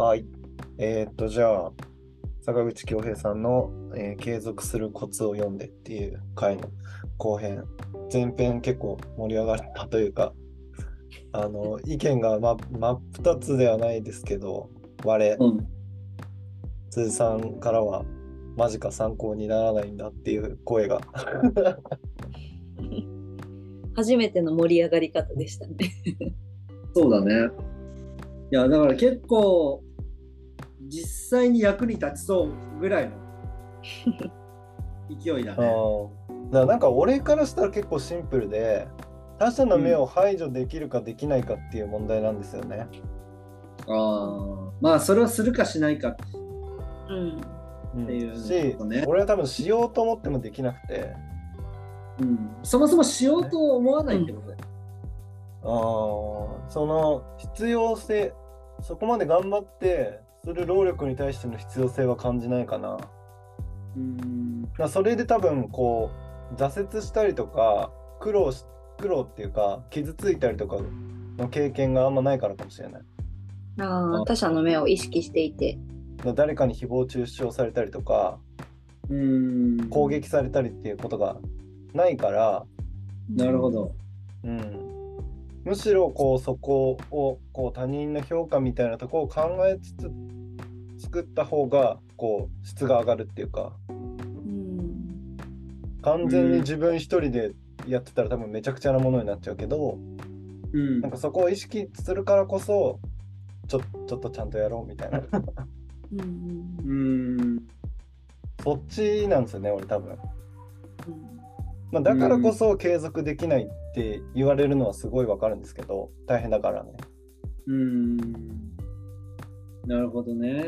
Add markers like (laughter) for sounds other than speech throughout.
はい。えーっと、じゃあ、坂口恭平さんの、えー継続するコツを読んでっていう回の後編、前編結構盛り上がったというか、あの、(laughs) 意見がま真っ二つではないですけど、我、うん。鈴さんからは、マジか参考にならないんだっていう声が。(laughs) 初めての盛り上がり方でしたね。(laughs) そうだね。いや、だから結構、実際に役に立ちそうぐらいの勢いだあね。(laughs) ーだからなんか俺からしたら結構シンプルで、他者の目を排除できるかできないかっていう問題なんですよね。ああ。まあ、それをするかしないか。うん。うんっていうね、俺は多分しようと思ってもできなくて、うん。そもそもしようと思わないってことだよ。あーその必要性、そこまで頑張ってする労力に対しての必要性は感じないかな。うん。まあそれで多分こう挫折したりとか苦労し苦労っていうか傷ついたりとかの経験があんまないからかもしれない。ああ、他者の目を意識していて。誰かに誹謗中傷されたりとかうん。攻撃されたりっていうことがないから、なるほど。うん、むしろこうそこをこう他人の評価みたいなところを考えつつ作った方がこう質が上がるっていうかうん。完全に自分一人でやってたら多分めちゃくちゃなものになっちゃうけど、うんなんかそこを意識するからこそちょちょっとちゃんとやろうみたいなうん。うん。そっちなんですよね俺多分、うんまあ、だからこそ継続できないって言われるのはすごいわかるんですけど大変だからね、うん。なるほどね。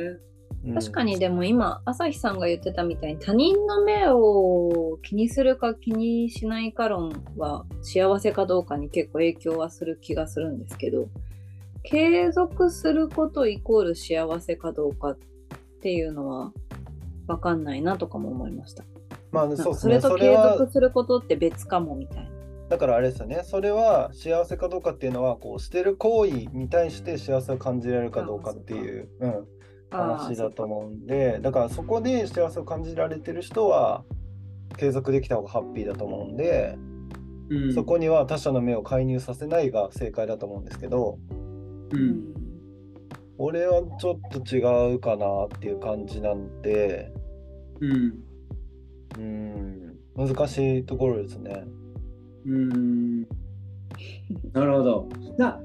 うん確かにでも今朝日さんが言ってたみたいに他人の目を気にするか気にしないか論は幸せかどうかに結構影響はする気がするんですけど継続することイコール幸せかどうかっていうのは分かんないなとかも思いました。まあそうですねそれと継続することって別かもみたいな。だからあれですよねそれは幸せかどうかっていうのはこうしてる行為に対して幸せを感じられるかどうかっていう、うん、話だと思うんでだからそこで幸せを感じられてる人は継続できた方がハッピーだと思うんで、うんそこには他者の目を介入させないが正解だと思うんですけどう。うん俺はちょっと違うかなっていう感じなんでうん。うん難しいところですね。うん。なるほど。な、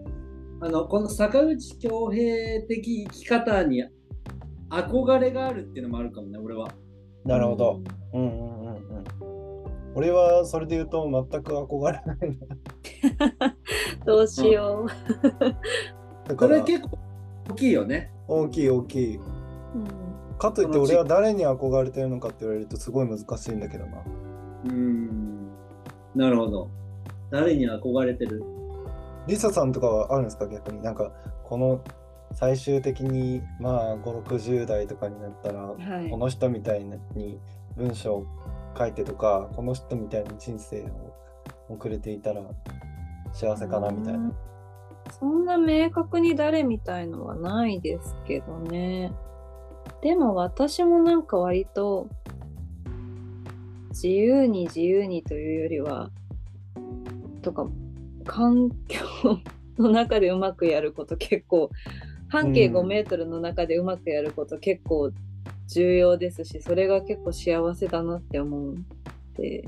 あの、この坂口恭平的生き方に憧れがあるっていうのもあるかもね、俺は。なるほど。。うんうんうんうん。俺はそれで言うと全く憧れない。(laughs) どうしよだからこれ結構大きいよね。大きい大きい。う。うんかといって俺は誰に憧れてるのかって言われるとすごい難しいんだけどな。うん。なるほど。誰に憧れてる？リサさんとかはあるんですか？逆になんかこの最終的にまあ5、60代とかになったら、はいこの人みたいに文章を書いてとかこの人みたいに人生を送れていたら幸せかなみたいな。そんな明確に誰みたいのはないですけどね。でも私もなんか割と自由に自由にというよりはとか環境の中でうまくやること結構半径5メートルの中でうまくやること結構重要ですしそれが結構幸せだなって思うんで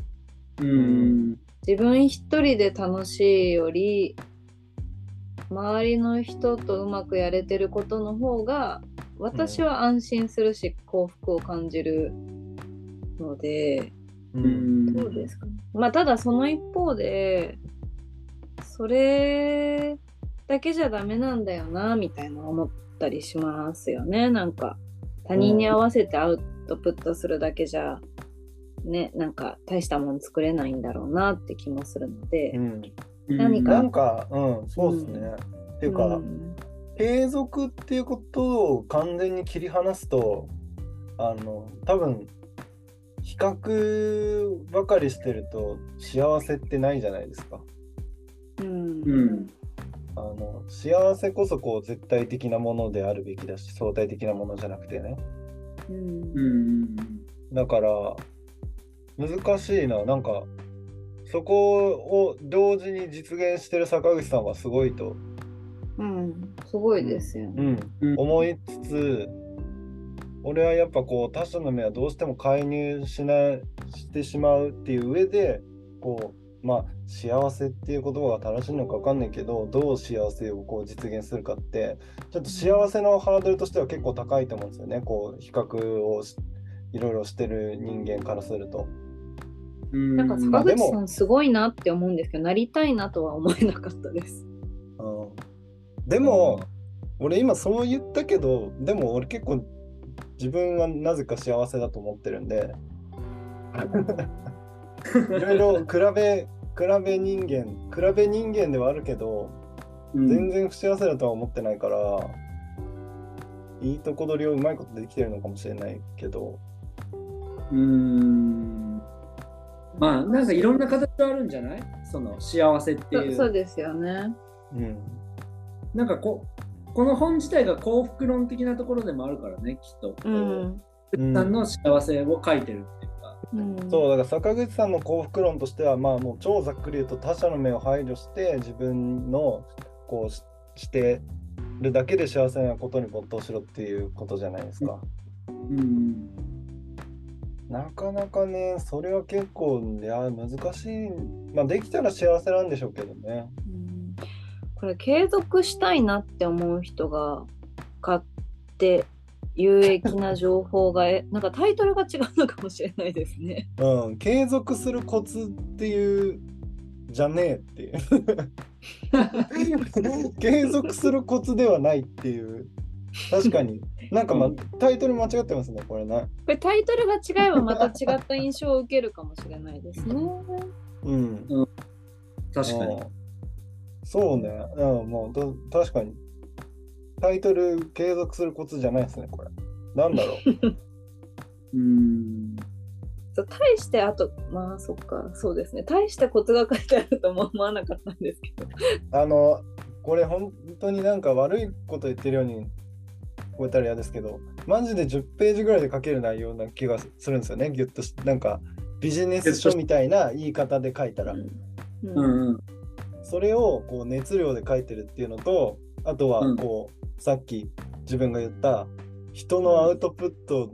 うん。自分一人で楽しいより周りの人とうまくやれてることの方が私は安心するし、幸福を感じるのでううん。ん。どうですか。ねまあただその一方でそれだけじゃダメなんだよなみたいな思ったりしますよね。なんか他人に合わせてアウトプットするだけじゃねなんか大したもん作れないんだろうなって気もするので、うん。何か？なんか、うん、そうですね。っていうか、うん継続っていうことを完全に切り離すとあの多分比較ばかりしてると幸せってないじゃないですか。うん。うん。あの幸せこそこう絶対的なものであるべきだし相対的なものじゃなくてね。うん。うん。だから難しいな。なんかそこを同時に実現してる坂口さんはすごいと、うん、すごいですよね。うん、うん。思いつつ俺はやっぱこう他者の目はどうしても介入しないしてしまうっていう上でこうまあ幸せっていう言葉が正しいのか分かんないけどどう幸せをこう実現するかってちょっと幸せのハードルとしては結構高いと思うんですよねこう比較をしいろいろしてる人間からすると。うんなんか坂口さんすごいなって思うんですけど、なりたいなとは思えなかったです。うん、でも、俺今そう言ったけどでも俺結構自分はなぜか幸せだと思ってるんで。(laughs) いろいろ比べ比べ人間比べ人間ではあるけどうん。全然不幸せだとは思ってないから、いいとこ取りをうまいことできてるのかもしれないけど。うん。まあなんかいろんな形はあるんじゃない？その幸せってそいう。そうですよね。うん。なんかここの本自体が幸福論的なところでもあるからねきっと、うん。うんさんの幸せを書いてるっていうかうん、そうだから坂口さんの幸福論としてはまあもう超ざっくり言うと他者の目を配慮して自分のこうししてるだけで幸せなことに没頭しろっていうことじゃないですか。うんなかなかねそれは結構いや難しいまあできたら幸せなんでしょうけどね。うんこれ継続したいなって思う人が買って有益な情報がえ (laughs) なんかタイトルが違うのかもしれないですね。うん継続するコツっていうじゃねえっていう。(laughs) 継続するコツではないっていう確かになんか、まうんタイトル間違ってますねこれね。これタイトルが違えばまた違った印象を受けるかもしれないですね。うん確かにうんそうね。うん、もうど確かに。タイトル継続するコツじゃないですね、これ。なんだろう。(laughs) うんそう対してあとまあそっかそうですね対してコツが書いてあるとも思わなかったんですけど。あの、これ本当になんか悪いこと言ってるように聞こえたら嫌ですけど、マジで10ページぐらいで書ける内容な気がするんですよね、ギュッとしなんかビジネス書みたいな言い方で書いたら。うんうんうんそれをこう熱量で書いてるっていうのと、あとはうんこう、さっき自分が言った人のアウトプット、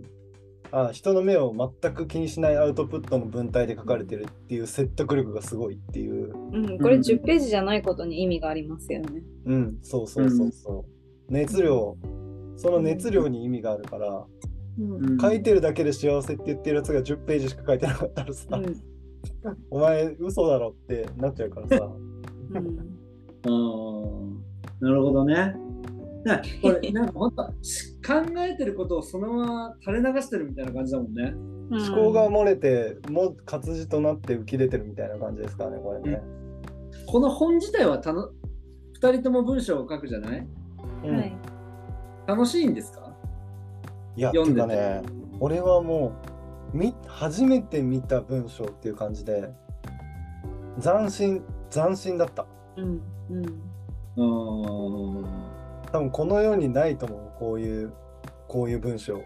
あ人の目を全く気にしないアウトプットの文体で書かれてるっていう説得力がすごいっていう。うん、これ10ページじゃないことに意味がありますよね。うん、そうそうそうそう。熱量、その熱量に意味があるから、うんうん書いてるだけで幸せって言ってるやつが10ページしか書いてなかったらさ、うんお前嘘だろってなっちゃうからさ。うん。あーなるほどね。だからこれなんか本当し考えてることをそのまま垂れ流してるみたいな感じだもんね。思考が漏れて、もう活字となって浮き出てるみたいな感じですかね、これね。この本自体はたの2人とも文章を書くじゃない？うん。はい。楽しいんですか？いや、読んでて。ね、俺はもうみ、初めて見た文章っていう感じで、斬新、斬新だった。うんうんうーん多分この世にないと思う、こういう、こういう文章。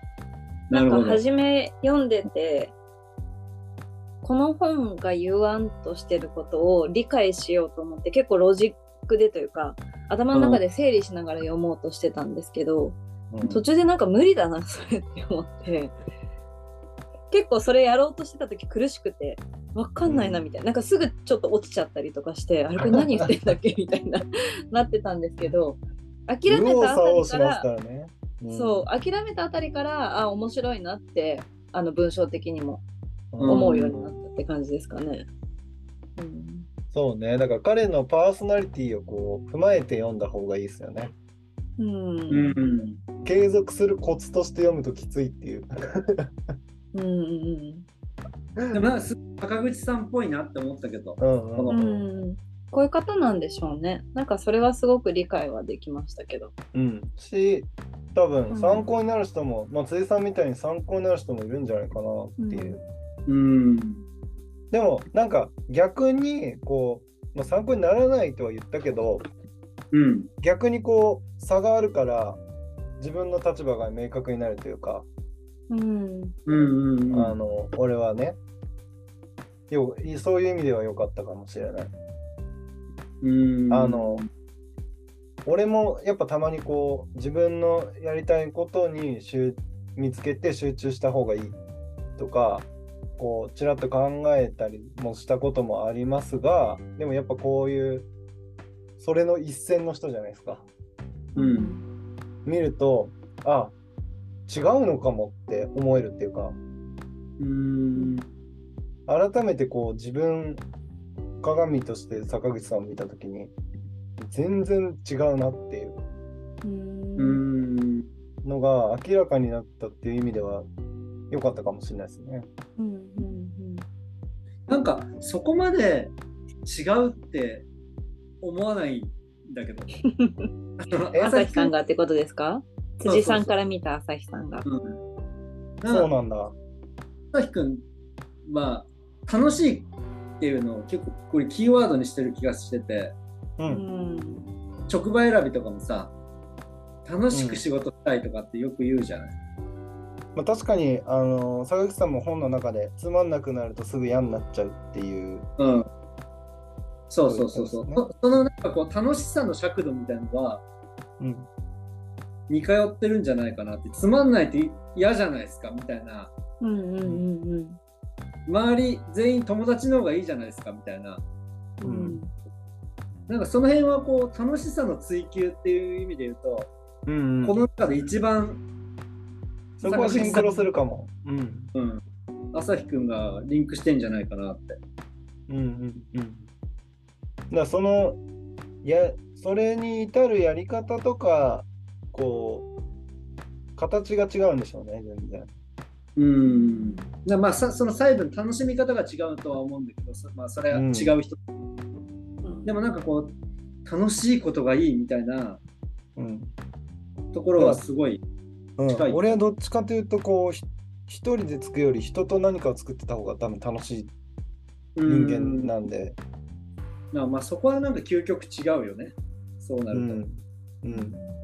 なんるほど。初め読んでてこの本が言わんとしてることを理解しようと思って結構ロジックでというか頭の中で整理しながら読もうとしてたんですけど、うん途中でなんか無理だなそれって思って結構それやろうとしてた時苦しくて分かんないなみたいな,、なんかすぐちょっと落ちちゃったりとかしてあれこれ何言ってんだっけ？(laughs) みたいな。(laughs) なってたんですけど諦めたあた左往しますりからからね。ん。そう諦めたあたりからあ面白いなってあの文章的にもうん。思うようになったって感じですかね。うん。そうね、だから彼のパーソナリティをこう踏まえて読んだ方がいいですよね。うん。うん。継続するコツとして読むときついっていう。(laughs) うんうんでもなんかす坂口さんっぽいなって思ったけど。うんうんこのうんうんこういう方なんでしょうね。なんかそれはすごく理解はできましたけど。うん、し、多うん分参考になる人も、まあ、辻さんみたいに参考になる人もいるんじゃないかなっていう。うん。でも、なんか逆に、こう、まあ、参考にならないとは言ったけど、うん。逆にこう差があるから自分の立場が明確になるというか、うんうんうんうん。あの俺はねよそういう意味では良かったかもしれない。うん。あの俺もやっぱたまにこう自分のやりたいことに集見つけて集中した方がいいとかこうちらっと考えたりもしたこともありますがでもやっぱこういうそれの一線の人じゃないですかうん。見るとあ違うのかもって思えるっていうかうん。改めてこう自分鏡として坂口さんを見た時に全然違うなっていううんうん。のが明らかになったっていう意味では良かったかもしれないですね。うんうんなんかそこまで違うって思わないんだけど。(laughs) うん朝日さんがってことですか？辻さんから見た朝日さんが。うん。そうななんだ。朝日くんは楽しいっていうのを結構これキーワードにしてる気がしてて、う。うんん職場選びとかもさ、楽しく仕事したいとかってよく言うじゃない。まあ、確かにあの坂口さんも本の中でつまんなくなるとすぐ嫌になっちゃうっていう。うん。そうそうそうそう。ねそそのなんかこう楽しさの尺度みたいなのはうん。似通ってるんじゃないかなって、つまんないって嫌じゃないですかみたいな。うんうんうん周り全員友達の方がいいじゃないですかみたいな。ううんんなんかその辺はこう楽しさの追求っていう意味で言うと、うん、この中で一番そこはシンクロするかも。うん。うん、朝日くんがリンクしてんじゃないかなって。うんうんうん。だからそのやそれに至るやり方とかこう形が違うんでしょうね全然。うん。だまあさその細部の楽しみ方が違うとは思うんだけど、そまあ、それは違う人、うんでもなんかこう楽しいことがいいみたいなうん。ところはすごい。うん近い、俺はどっちかというとこうひ一人で作るより人と何かを作ってた方が多分楽しい人間なんで。まあまあそこはなんか究極違うよね。そうなると。うんうん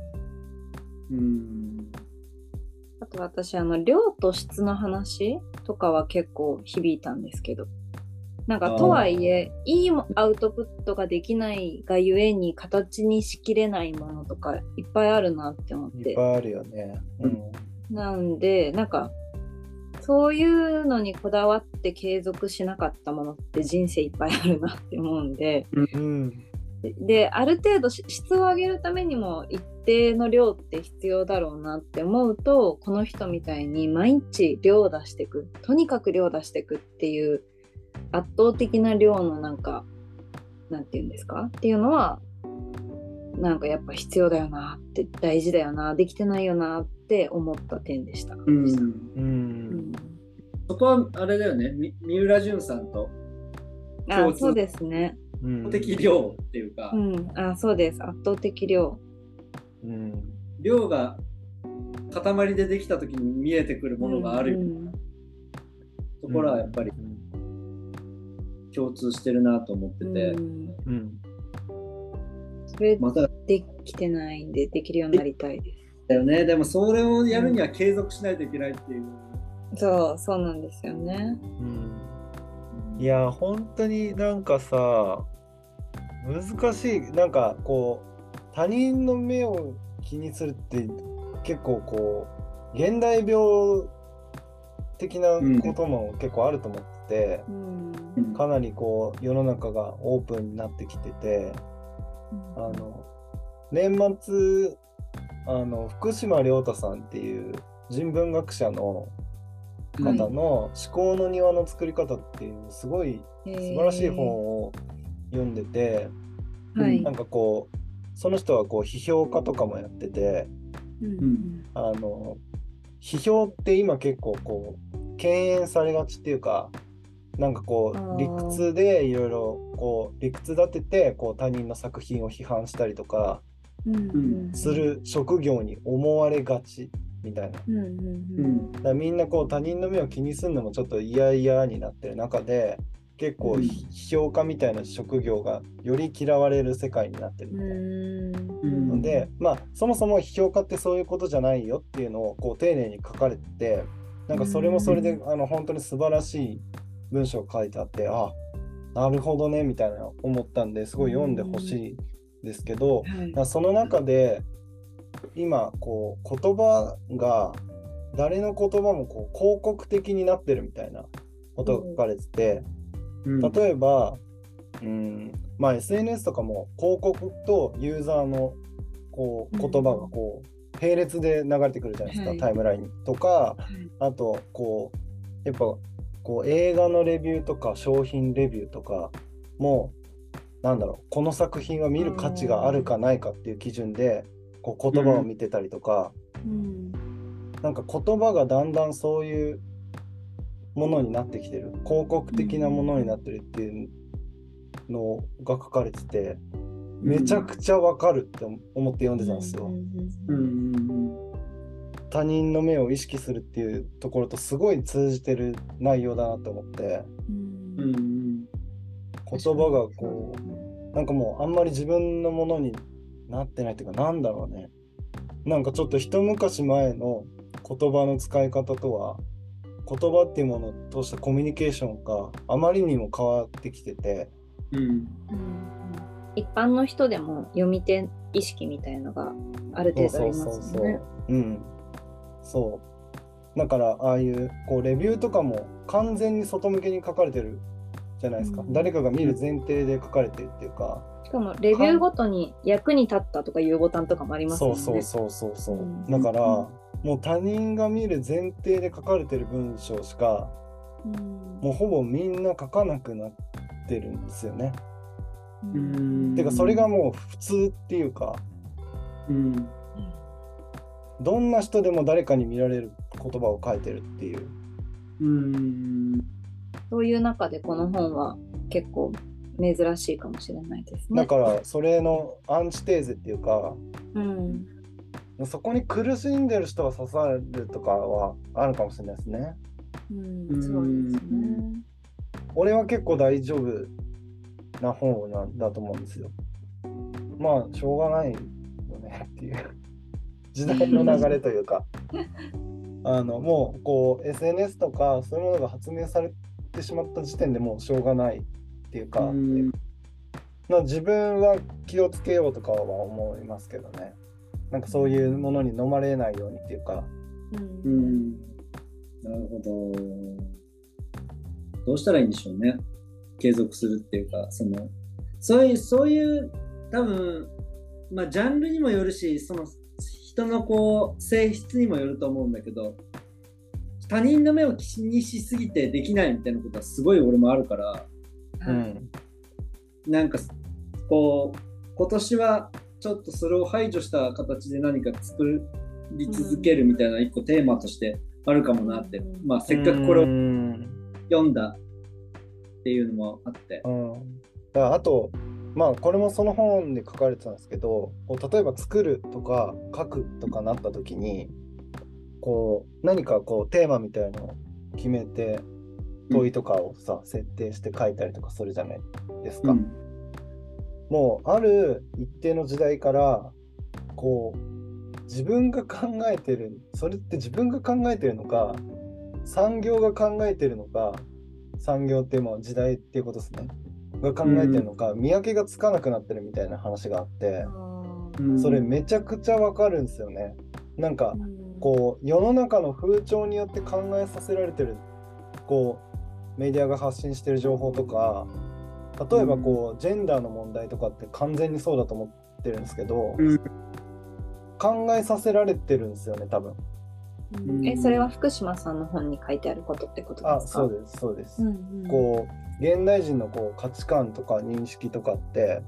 うん。あと私あの量と質の話とかは結構響いたんですけど。なんかとはいえいいアウトプットができないがゆえに形にしきれないものとかいっぱいあるなって思っいってぱいあるよね。うん。なんでなんかそういうのにこだわって継続しなかったものって人生いっぱいあるなって思うんで。うんでである程度し質を上げるためにも一定の量って必要だろうなって思うとこの人みたいに毎日量を出していくとにかく量を出していくっていう圧倒的な量のなんかなんて言うんですか？っていうのはなんかやっぱ必要だよなって大事だよなできてないよなって思った点でした。うん。ううんんそこはあれだよね。み三浦淳さんとあ共通そうですね。うん。適量っていうか、うん、あそうです。圧倒的量。うん。量が塊でできた時に見えてくるものがあるうんところはやっぱり共通してるなと思ってて、うん。うん。それまただできてないんでできるようになりたいです。よね。でもそれをやるには継続しないといけないっていう、そう、そうなんですよね。うん。いや本当になんかさ難しい。なんかこう他人の目を気にするって結構こう現代病的なことも結構あると思ってて、うん。うんかなりこう世の中がオープンになってきててあの年末あの福島亮太さんっていう人文学者の方の「思考の庭の作り方」っていうすごい素素晴らしい本を読んでて、はい。なんかこうその人はこう批評家とかもやっててうん。あの批評って今結構こう敬遠されがちっていうかなんかこう理屈でいろいろこう理屈立ててこう他人の作品を批判したりとかする職業に思われがちみたいな。うんうんううん。んだからみんなこう他人の目を気にするのもちょっと嫌々になってる中で結構うん。批評家みたいな職業がより嫌われる世界になってるみたいな。うん。ので、まあそもそも批評家ってそういうことじゃないよっていうのをこう丁寧に書かれててなんかそれもそれで、あの本当に素晴らしい文章が書いてあってあなるほどねみたいな思ったんですごい読んでほしいですけど、その中で今こう言葉が誰の言葉もこう広告的になってるみたいなことが書かれてて、うん例えば、うんまあ、SNS とかも広告とユーザーのこううん。言葉がこう並列で流れてくるじゃないですか、はい。タイムラインにとかあとこうやっぱこう映画のレビューとか商品レビューとかもなんだろうこの作品は見る価値があるかないかっていう基準でこう言葉を見てたりとか、うん。なんか言葉がだんだんそういうものになってきてる。広告的なものになってるっていうのが書かれててめちゃくちゃわかるって思って読んでたんですよ。他人の目を意識するっていうところとすごい通じてる内容だなと思って。うん。うん言葉がこうなんかもうあんまり自分のものになってないっていうかなんだろうね。なんかちょっと一昔前の言葉の使い方とは言葉っていうものを通したコミュニケーションがあまりにも変わってきてて。うん。うん。一般の人でも読み手意識みたいのがある程度ありますよね。う。ん。そう。だからああいうこうレビューとかも完全に外向けに書かれてるじゃないですか、うん。誰かが見る前提で書かれてるっていうか、しかもレビューごとに役に立ったとかいうボタンとかもありますそうもんね。そうそうそうそう、うん。だから、もう他人が見る前提で書かれてる文章しかうんもうほぼみんな書かなくなってるんですよね。ううんんてかそれがもう普通っていうかうんどんな人でも誰かに見られる言葉を書いてるっていう。うんそういう中でこの本は結構珍しいかもしれないですね。だからそれのアンチテーゼっていうかうんそこに苦しんでる人が刺さるとかはあるかもしれないですね。うん、そうですね。俺は結構大丈夫な本なんだと思うんですよ。まあしょうがないよねっていう時代の流れというか (laughs) あのもうこう SNS とかそういうものが発明されてしまった時点でもうしょうがないっていうか、うんまあ自分は気をつけようとかは思いますけどねなんかそういうものに飲まれないようにっていうか。ううんん。なるほど。どうしたらいいんでしょうね。継続するっていうかそのそういうそういう多分まあジャンルにもよるしその人のこう性質にもよると思うんだけど他人の目を気にしすぎてできないみたいなことはすごい俺もあるからうん。なんかこう今年はちょっとそれを排除した形で何か作り続けるみたいな一個テーマとしてあるかもなって、うん。まあせっかくこれをうん。読んだっていうのもあって。うん、だからあとまあこれもその本で書かれてたんですけどこう例えば作るとか書くとかなった時にこう何かこうテーマみたいのを決めて問いとかをさ、設定して書いたりとかするじゃないですか。うんもうある一定の時代からこう自分が考えてるそれって自分が考えてるのか産業が考えてるのか産業っていうのは時代っていうことですね。が考えてるのか、見分けがつかなくなってるみたいな話があってうん。それめちゃくちゃわかるんですよね。なんかこう世の中の風潮によって考えさせられてるこうメディアが発信してる情報とか例えばこう、ジェンダーの問題とかって完全にそうだと思ってるんですけど、うん。考えさせられてるんですよね多分。うん。えそれは福島さんの本に書いてあることってことですか？あそうですそうです、うんうん。こう現代人のこう価値観とか認識とかって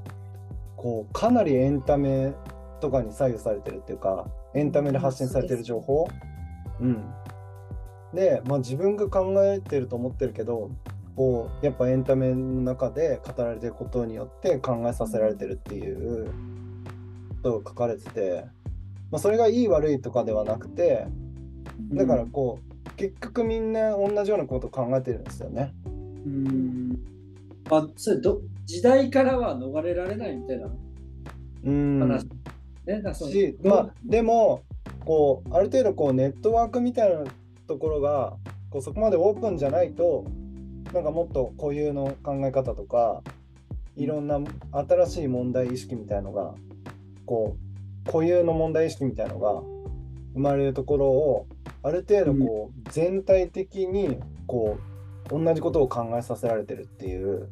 こうかなりエンタメとかに左右されてるっていうかエンタメで発信されてる情報？うん。で、まあ、自分が考えてると思ってるけどこうやっぱエンタメの中で語られてることによって考えさせられてるっていうことが書かれてて、まあ、それがいい悪いとかではなくてだからこう結局みんな同じようなことを考えてるんですよね。うんあそれど時代からは逃れられないみたいなうん話ね。だからそのし、まあ、でもこうある程度こうネットワークみたいなところがこうそこまでオープンじゃないとなんかもっと固有の考え方とかいろんな新しい問題意識みたいのがこう固有の問題意識みたいのが生まれるところをある程度こう全体的にこう同じことを考えさせられてるっていう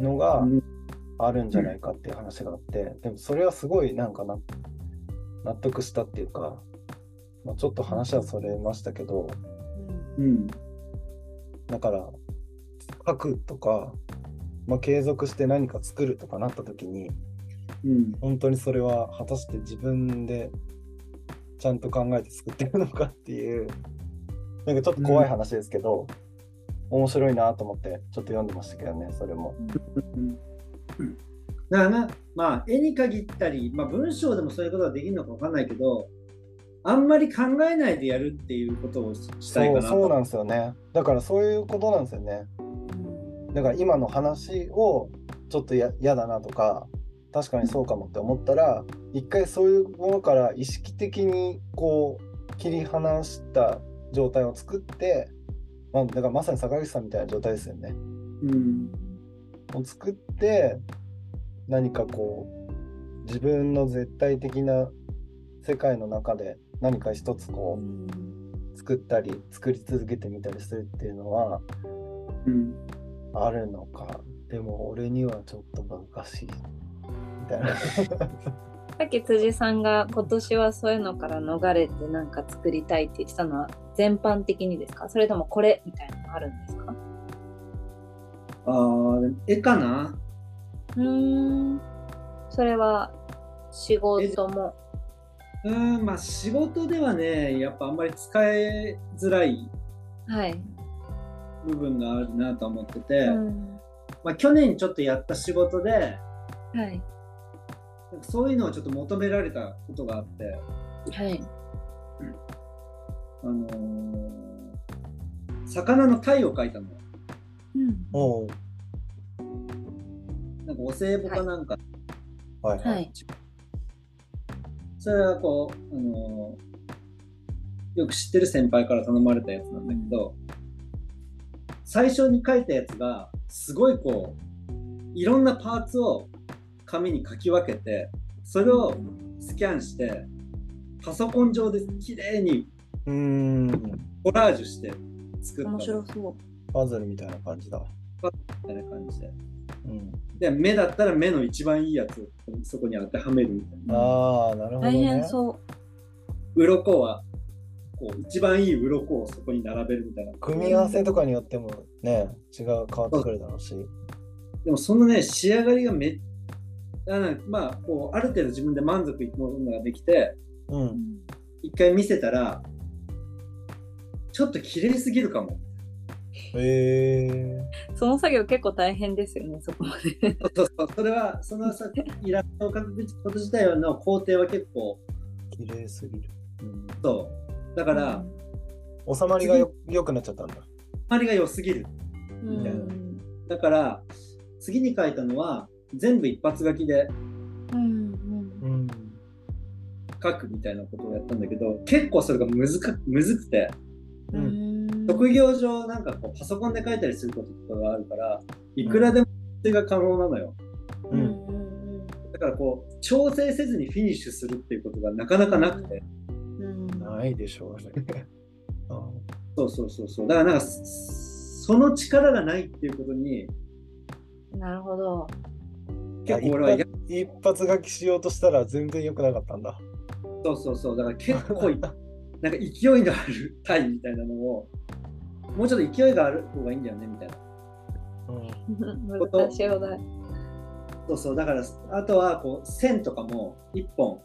のが、うん。あるんじゃないかっていう話があって、でもそれはすごいなんかな納得したっていうか、まあ、ちょっと話はそれましたけど、うんだから書くとか、まあ、継続して何か作るとかなった時にうん。本当にそれは果たして自分でちゃんと考えて作ってるのかっていうなんかちょっと怖い話ですけど、面白いなと思ってちょっと読んでましたけどねそれも。うん。だからな、まあ、絵に限ったり、まあ、文章でもそういうことができるのかわかんないけど、あんまり考えないでやるっていうことをししたいかなそうなんですよねだからそういうことなんですよね。だから今の話をちょっとや嫌だなとか確かにそうかもって思ったら一回そういうものから意識的にこう切り離した状態を作って、まあ、だからまさに坂口さんみたいな状態ですよね。うんを作って何かこう自分の絶対的な世界の中で何か一つこう作ったり作り続けてみたりするっていうのはうんあるのか。でも俺にはちょっと難しいみたいな。さっき辻さんが今年はそういうのから逃れてなんか作りたいって言ってたのは全般的にですか？それともこれみたいなのあるんですか？あ絵かな？うーん。それは仕事もうんまあ仕事ではねやっぱあんまり使いづらいはい、部分があるなと思ってて、うんまあ、去年ちょっとやった仕事ではい。なんかそういうのをちょっと求められたことがあって、はい。あのー魚の鯛を描いたの。ようん。おう。なんかお歳暮かなんか、はいはい、はいそれはこう、あのーよく知ってる先輩から頼まれたやつなんだけど、最初に書いたやつがすごいこういろんなパーツを紙に書き分けてそれをスキャンしてパソコン上で綺麗にうーん。コラージュして作った面み白そう。パズルみたいな感じだ、たいな感じで。うん、で目だったら目の一番いいやつをそこに当てはめるみたいな。ああなるほど大変ねそう。鱗はこう一番いい鱗をそこに並べるみたいな。組み合わせとかによってもね違う変わってくるだろうし。でもそのね仕上がりがめあなまあこうある程度自分で満足いくものができてうん。一回見せたらちょっと綺麗すぎるかもへえその作業結構大変ですよねそこまで。そうそうそれはそのさイラストを描くこと自体の工程は結構綺麗すぎる、うん、そう。だから、収まりがよ良くなっちゃったんだ。あまりが良すぎる。うん。ねだから次に書いたのは全部一発書きでうんうん。書くみたいなことをやったんだけど結構それがむずかむずくて。うんうん職業上なんかこうパソコンで書いたりすることとかがあるからいくらでもそれが可能なのよ。ううん。んだからこう調整せずにフィニッシュするっていうことがなかなかなくて。うん。ないでしょうねあ (laughs) そうそうそうそう。だからなんかそその力がないっていうことになるほど。結構俺はや一発書きしようとしたら全然良くなかったんだ。そうそうそう。だから結構い (laughs) なんか勢いのあるタイみたいなのをもうちょっと勢いがある方がいいんだよねみたいな。うん。難しいお題そうそう。だからあとはこう線とかも1本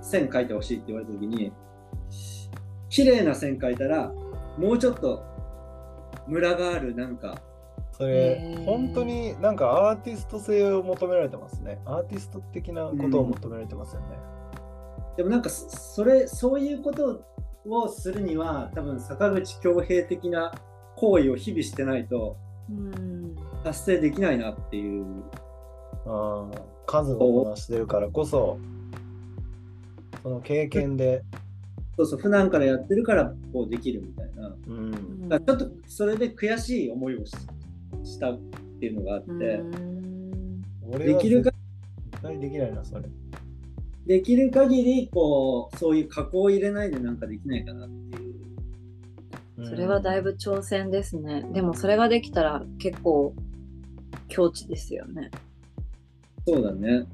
線描いてほしいって言われた時に綺麗な線描いたらもうちょっとムラがあるなんか。それ本当になんかアーティスト性を求められてますね。アーティスト的なことを求められてますよね、でもなんかそそれそういうことをするには多分坂口恭平的な行為を日々してないとうん達成できないなっていう。あー数をこなしてるからこそ、その経験で、そうそう、普段からやってるからこうできるみたいな。うん、だからちょっとそれで悔しい思いをししたっていうのがあって、うんできるか絶対できないな、それ。できる限りこうそういう加工を入れないでなんかできないかなっていう。それはだいぶ挑戦ですね。でもそれができたら結構境地ですよね。そうだね。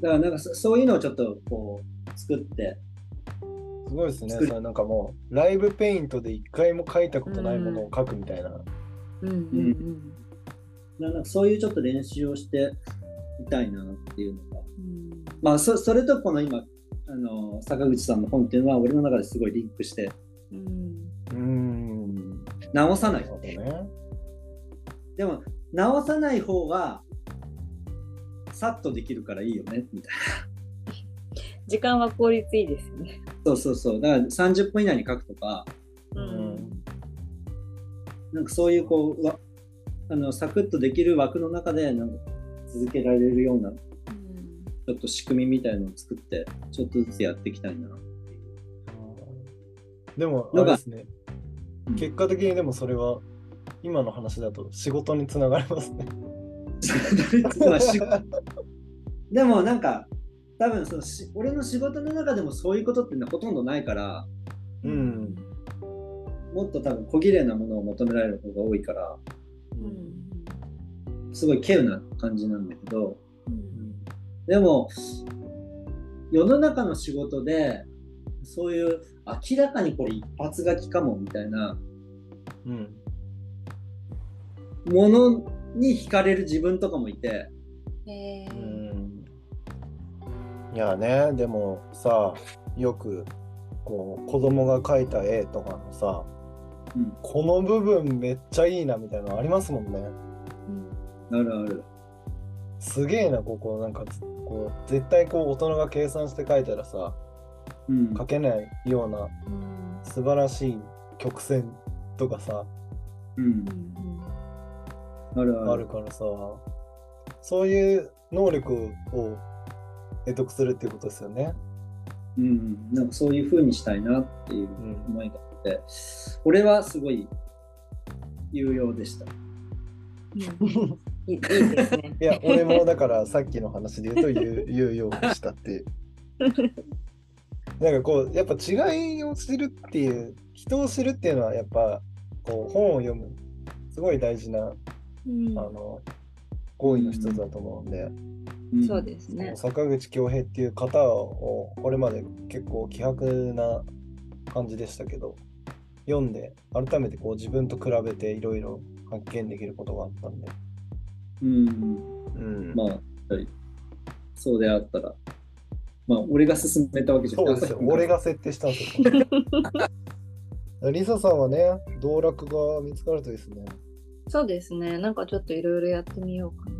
だからなんかそそういうのをちょっとこう作って、すごいですね。それなんかもう、ライブペイントで一回も書いたことないものを書くみたいな。うんうんなんかそういうちょっと練習をしてみたいなっていうのが。うんまあそそれとこの今あの坂口さんの本っていうのは俺の中ですごいリンクしてうんうーん。直さないね。でも直さない方がさっとできるからいいよねみたい時間は効率いいですよね。なそうそうそうだから30分以内に書くとかうん。なんかそういうこうわあのサクッとできる枠の中でなんか続けられるようなちょっと仕組みみたいのを作ってちょっとずつやっていきたいなでも、あれですね。結果的にでもそれは、今の話だと仕事につながりますね。でもなんか多分そのし俺の仕事の中でもそういうことってのはほとんどないからうん。もっと多分小綺麗なものを求められる方が多いからうんすごい稀有な感じなんだけどうんでも世の中の仕事でそういう明らかにこれ一発書きかもみたいなうん。ものに惹かれる自分とかもいてうへーん。いやね、でもさ、よく、こう、子供が描いた絵とかのさ、うんこの部分めっちゃいいなみたいなのありますもんね。あるあるすげえな、ここ、なんか、こう、絶対こう、大人が計算して描いたらさ、うん。描けないようなうん素晴らしい曲線とかさ、うん。うんあるある。あるからさ、そういう能力を得得するっていうことですよね。うん。なんかそういう風にしたいなっていううん。思いがあって俺はすごい有用でした。うんいいですね。いや、俺もだからさっきの話で言うと言う (laughs) 言うようにしたっていう。なんかこう、やっぱ違いを知るっていう、人を知るっていうのはやっぱ、こう、本を読む、すごい大事な、うんあの、行為の一つだと思うんで、そうですね。坂口恭平っていう方を、これまで結構希薄な感じでしたけど、読んで、改めてこう自分と比べていろいろ発見できることがあったんで。うんうん。まあやっぱりそうであったらまあ俺が勧めたわけじゃなそうですよ。俺が設定したんですよ。リサさんはね、道楽が見つかるといいですね。そうですね。なんかちょっといろいろやってみようか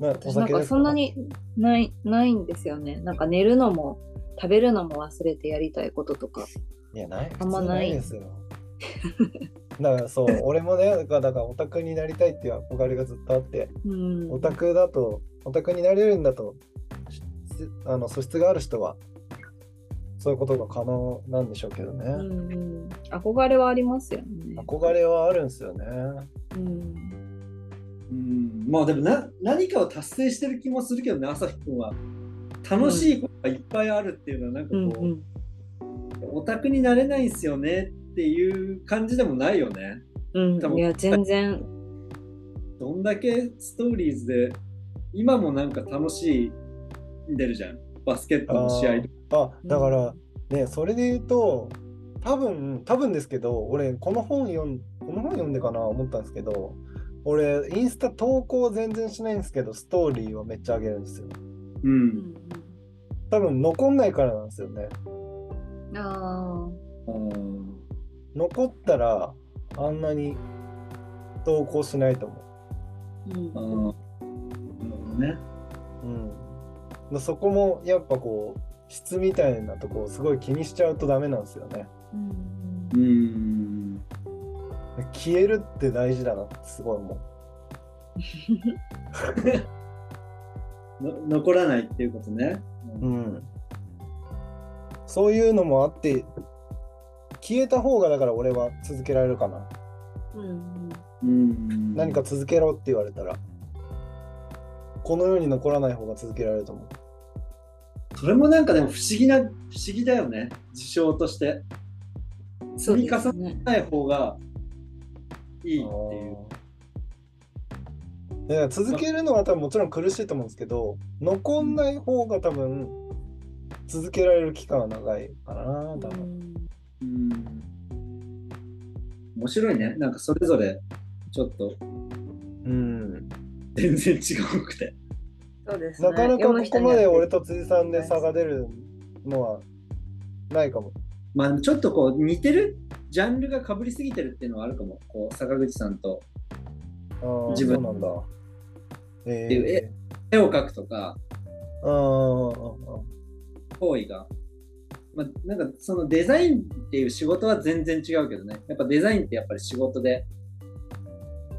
な。私なんかそんなにないないんですよね。なんか寝るのも食べるのも忘れてやりたいこととか。いや、ない。あんまないですよ。だからそう、俺もね、だからオタクになりたいっていう憧れがずっとあって、うん。オタクだと、オタクになれるんだと、しあの素質がある人は、そういうことが可能なんでしょうけどね。うんうん、憧れはありますよね。憧れはあるんですよね。うん。うんまあでもな何かを達成してる気もするけどね朝日くんは楽しいことがいっぱいあるっていうのはなんかこう、うんうんオタクになれないんすよねっていう感じでもないよね。うん。多分。いや全然。どんだけストーリーズで今もなんか楽しんでるじゃん。バスケットの試合であ、だから、ね、それで言うと、多分、多分ですけど、俺、この本読ん、この本読んでかな思ったんですけど、俺、インスタ投稿全然しないんですけど、ストーリーはめっちゃ上げるんですよ。ううんん。多分、残んないからなんですよね。うん、あうん残ったら、あんなに投稿しないと思ーうんなるほどねう。うん。そこも、やっぱこう、質みたいなとこをすごい気にしちゃうとダメなんですよね。うんうん消えるって大事だなってすごい思う。(laughs) の残らないっていうことね。うん。そういうのもあって、消えた方がだから俺は続けられるかな。うんうん。何か続けろって言われたら、この世に残らない方が続けられると思う。それもなんかでも不思議な、不思議だよね。事象として。積み重ね。ない方がいいっていう。いや続けるのは多分もちろん苦しいと思うんですけど残んない方が多分続けられる期間は長いかな多分、うん。面白いね。なんかそれぞれちょっとうん、全然違うくて。そうですね。なかなかここまで俺とつ辻さんで差が出るのはないかもまあちょっとこう似てるジャンルがかぶりすぎてるっていうのはあるかも。こう坂口さんと自分そうなんだえっていうえ絵を描くとかあーあーあ行為が。まあ、なんかそのデザインっていう仕事は全然違うけどね。やっぱデザインってやっぱり仕事で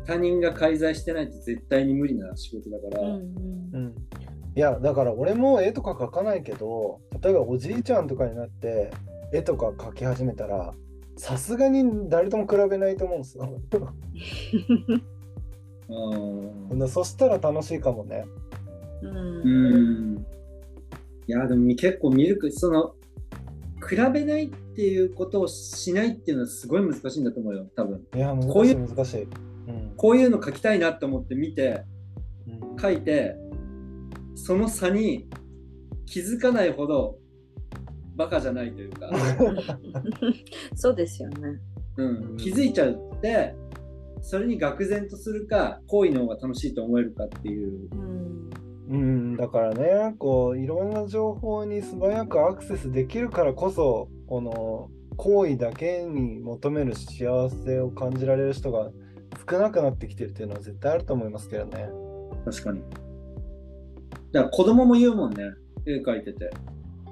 他人が介在してないと絶対に無理な仕事だから。うんーうんいやだから俺も絵とか描かないけど例えばおじいちゃんとかになって絵とか描き始めたらさすがに誰とも比べないと思うんですようん (laughs) そしたら楽しいかもね。うんうんいやでも結構ミルクその比べないっていうことをしないっていうのはすごい難しいんだと思うよ多分。いや、難こういしいう難しい。うん。こういうの書きたいなって思って見てうん。書いてその差に気づかないほどバカじゃないというか、(laughs) そうですよね。うん、気づいちゃうってそれに愕然とするか行為の方が楽しいと思えるかっていう。うんうん、だからね、こういろんな情報に素早くアクセスできるからこそ、この行為だけに求める幸せを感じられる人が少なくなってきてるっていうのは絶対あると思いますけどね。確かに。だから子供も言うもんね。絵描いてて。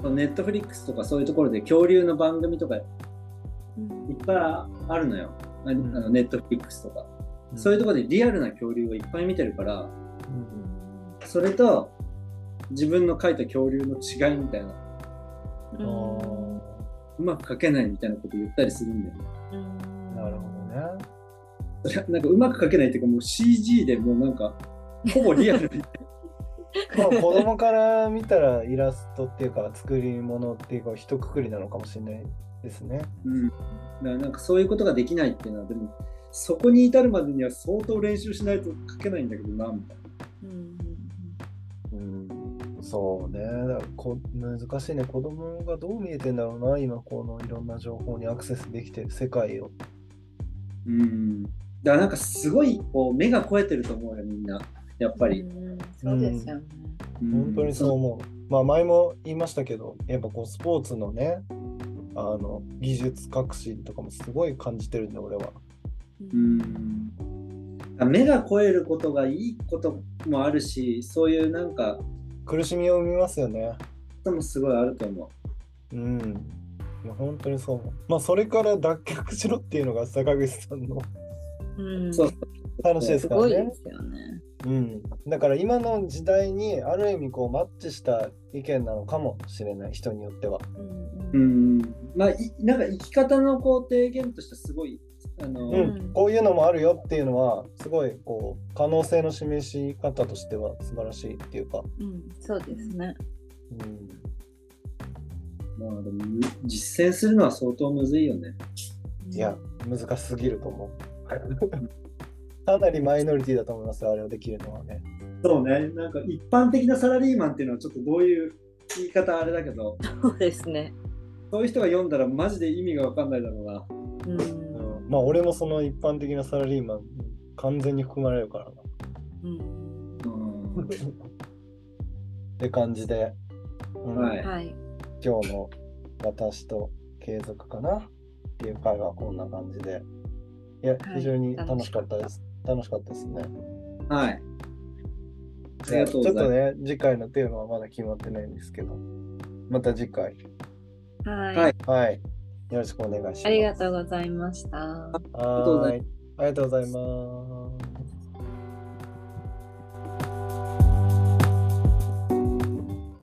ネットフリックスとかそういうところで恐竜の番組とかいっぱいあるのよ。ああのネットフリックスとか、そういうところでリアルな恐竜をいっぱい見てるからそれと自分の描いた恐竜の違いみたいな。うん。あうまく描けないみたいなこと言ったりするんだよね。ーなるほどね。それはなんかうまく描けないっていうかもう CG でもうなんかほぼリアルに。まあ子供から見たらイラストっていうか作り物っていうか一括りなのかもしれないですね。うん、だからなんかそういうことができないっていうのはでもそこに至るまでには相当練習しないと書けないんだけどなみたいうん、そうね。だからこ難しいね。子供がどう見えてんだろうな、今このいろんな情報にアクセスできてる世界を。な。うん、だからなんかすごいこう目が超えてると思うよみんなやっぱり。うんそうですよね。本当にそう思う。まあ前も言いましたけど、やっぱこうスポーツのね、あの技術革新とかもすごい感じてるんで、俺は。うん目が超えることがいいこともあるしそういうなんか苦しみを生みますよね。こともすごいあると思うん。いや本当にそう思う。まあそれから脱却しろっていうのが坂口さんのうんう。そう話ですすからねごいで。すよね。うん、だから今の時代にある意味こうマッチした意見なのかもしれない人によっては。う。んまあいなんか生き方のこう提言としてすごいあの、うんうんこういうのもあるよっていうのはすごいこう可能性の示し方としては素晴らしいっていうか。うん、そうですね。うん、まあでもむ実践するのは相当むずいよね。いや難しすぎると思う。かなりマイノリティだと思いますよあれをできるのはね。そうね、なんか一般的なサラリーマンっていうのはちょっとどういう言い方あれだけど、(laughs) そうですね。そういう人が読んだらマジで意味がわかんないだろうな。うんうん、まあ俺もその一般的なサラリーマン完全に含まれるからな。うんうんって感じで、うんはいはい。今日の私と継続かなっていう回はこんな感じで。いや、はい非常に楽しかったです。楽しかったですね。はい。ちょっがとうございます。とね、次回のテーマはまだ決まってないんですけど、また次回、はい。はいはい、よろしくお願いします。ありがとうございました。はがとうござーい。ありがとうございます。